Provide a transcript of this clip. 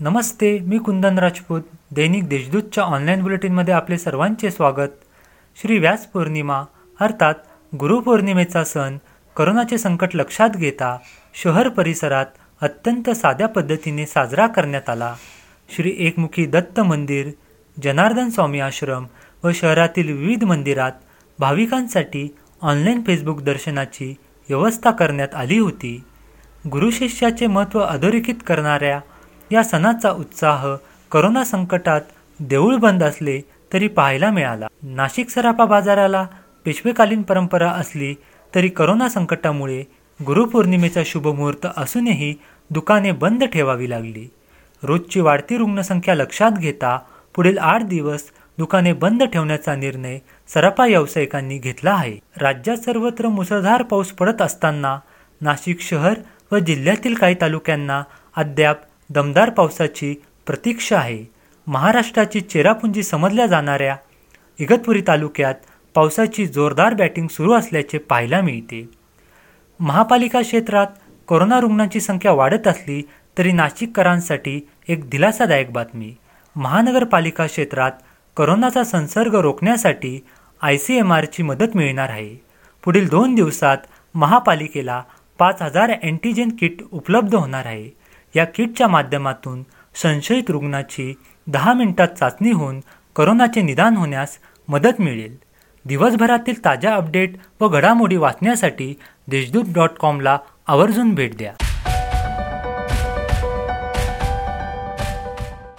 नमस्ते मी कुंदन राजपूत. दैनिक देशदूतच्या online बुलेटिनमध्ये आपले सर्वांचे स्वागत. श्री व्यास पौर्णिमा अर्थात गुरुपौर्णिमेचा सण करोनाचे संकट लक्षात घेता शहर परिसरात अत्यंत साध्या पद्धतीने साजरा करण्यात आला. श्री एकमुखी दत्त मंदिर जनार्दन स्वामी आश्रम व शहरातील विविध मंदिरात भाविकांसाठी ऑनलाईन फेसबुक दर्शनाची व्यवस्था करण्यात आली होती. गुरुशिष्याचे महत्त्व अधोरेखित करणाऱ्या या सणाचा उत्साह करोना संकटात देऊळ बंद असले तरी पाहायला मिळाला. नाशिक सराफा बाजाराला पेशवेकालीन परंपरा असली तरी करोना संकटामुळे गुरुपौर्णिमेचा शुभमुहूर्त असूनही दुकाने बंद ठेवावी लागली. रोजची वाढती रुग्णसंख्या लक्षात घेता पुढील आठ दिवस दुकाने बंद ठेवण्याचा निर्णय सराफा व्यावसायिकांनी घेतला आहे. राज्यात सर्वत्र मुसळधार पाऊस पडत असताना नाशिक शहर व जिल्ह्यातील काही तालुक्यांना अद्याप दमदार पावसाची प्रतीक्षा आहे. महाराष्ट्राची चेरापुंजी समजल्या जाणाऱ्या इगतपुरी तालुक्यात पावसाची जोरदार बॅटिंग सुरू असल्याचे पाहायला मिळते. महापालिका क्षेत्रात कोरोना रुग्णांची संख्या वाढत असली तरी नाशिककरांसाठी एक दिलासादायक बातमी. महानगरपालिका क्षेत्रात करोनाचा संसर्ग रोखण्यासाठी आय सी एम आरची मदत मिळणार आहे. पुढील दोन दिवसात महापालिकेला पाच हजार अँटीजेन किट उपलब्ध होणार आहे. या किटच्या माध्यमातून संशयित रुग्णाची दहा मिनिटात चाचणी होऊन करोनाचे निदान होण्यास मदत मिळेल. दिवसभरातील ताज्या अपडेट व घडामोडी वाचण्यासाठी देशदूत डॉट कॉमला आवर्जून भेट द्या.